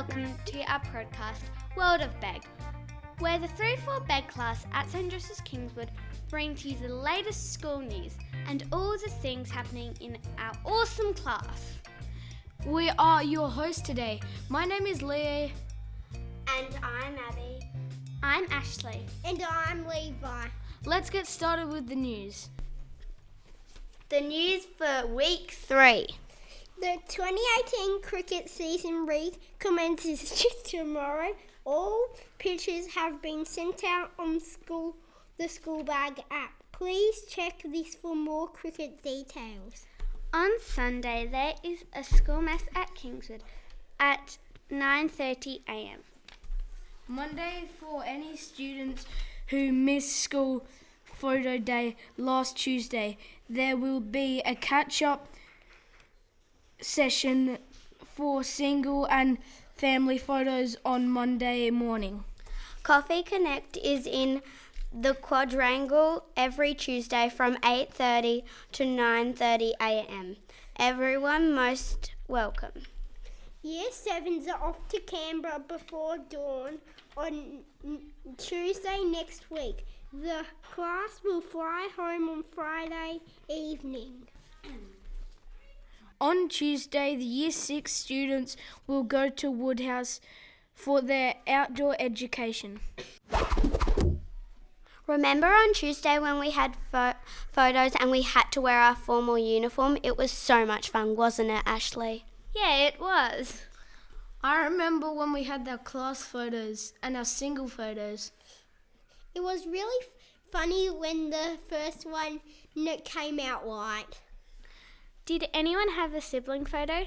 welcome to our podcast, World of Beg, where the 3 4 Beg class at St Joseph's Kingswood bring to you the latest school news and all the things happening in our awesome class. We are your hosts today. My name is Leah, And I'm Abby. I'm Ashley. And I'm Levi. Let's get started with the news. The news for week three. The 2018 cricket season recommences tomorrow. All pitches have been sent out on school the school bag app. Please check this for more cricket details. On Sunday there is a school mess at Kingswood at 9:30 a.m. Monday for any students who missed school photo day last Tuesday, there will be a catch up session for single and family photos on Monday morning. Coffee Connect is in the quadrangle every Tuesday from 8:30 to 9:30 a.m. Everyone most welcome. Year sevens are off to Canberra before dawn on Tuesday next week. The class will fly home on Friday evening. On Tuesday, the Year 6 students will go to Woodhouse for their outdoor education. Remember on Tuesday when we had pho- photos and we had to wear our formal uniform? It was so much fun, wasn't it, Ashley? Yeah, it was. I remember when we had our class photos and our single photos. It was really f- funny when the first one n- came out right. Did anyone have a sibling photo?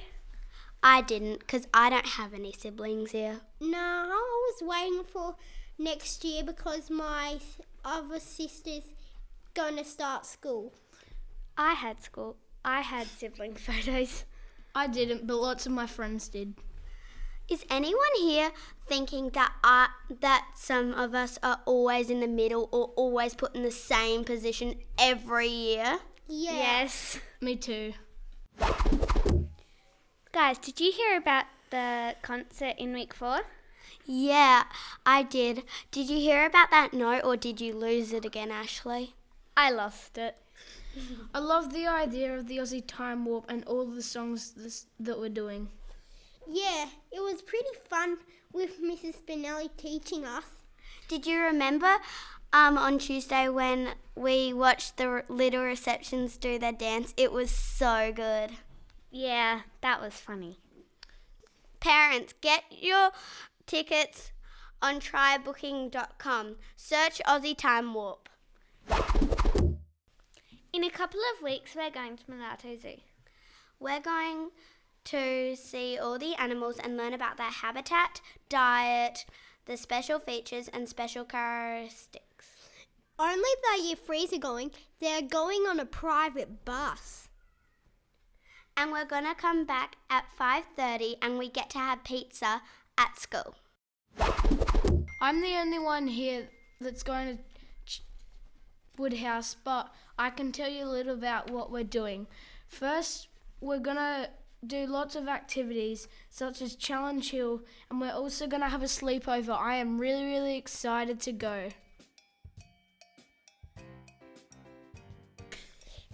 I didn't because I don't have any siblings here. No, I was waiting for next year because my other sister's gonna start school. I had school. I had sibling photos. I didn't, but lots of my friends did. Is anyone here thinking that I, that some of us are always in the middle or always put in the same position every year? Yeah. Yes. Me too. Guys, did you hear about the concert in week 4? Yeah, I did. Did you hear about that note or did you lose it again, Ashley? I lost it. I love the idea of the Aussie Time Warp and all the songs this, that we're doing. Yeah, it was pretty fun with Mrs. Spinelli teaching us. Did you remember um, on Tuesday when we watched the little receptions do their dance? It was so good. Yeah, that was funny. Parents, get your tickets on trybooking.com. Search Aussie Time Warp. In a couple of weeks, we're going to Monarto Zoo. We're going to see all the animals and learn about their habitat, diet, the special features, and special characteristics. Only the year threes are going. They're going on a private bus. And we're going to come back at 5:30 and we get to have pizza at school. I'm the only one here that's going to Ch- Woodhouse, but I can tell you a little about what we're doing. First, we're going to do lots of activities such as Challenge Hill, and we're also going to have a sleepover. I am really, really excited to go.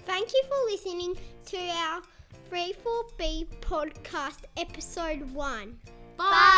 Thank you for listening to our 3 4B podcast episode 1. Bye.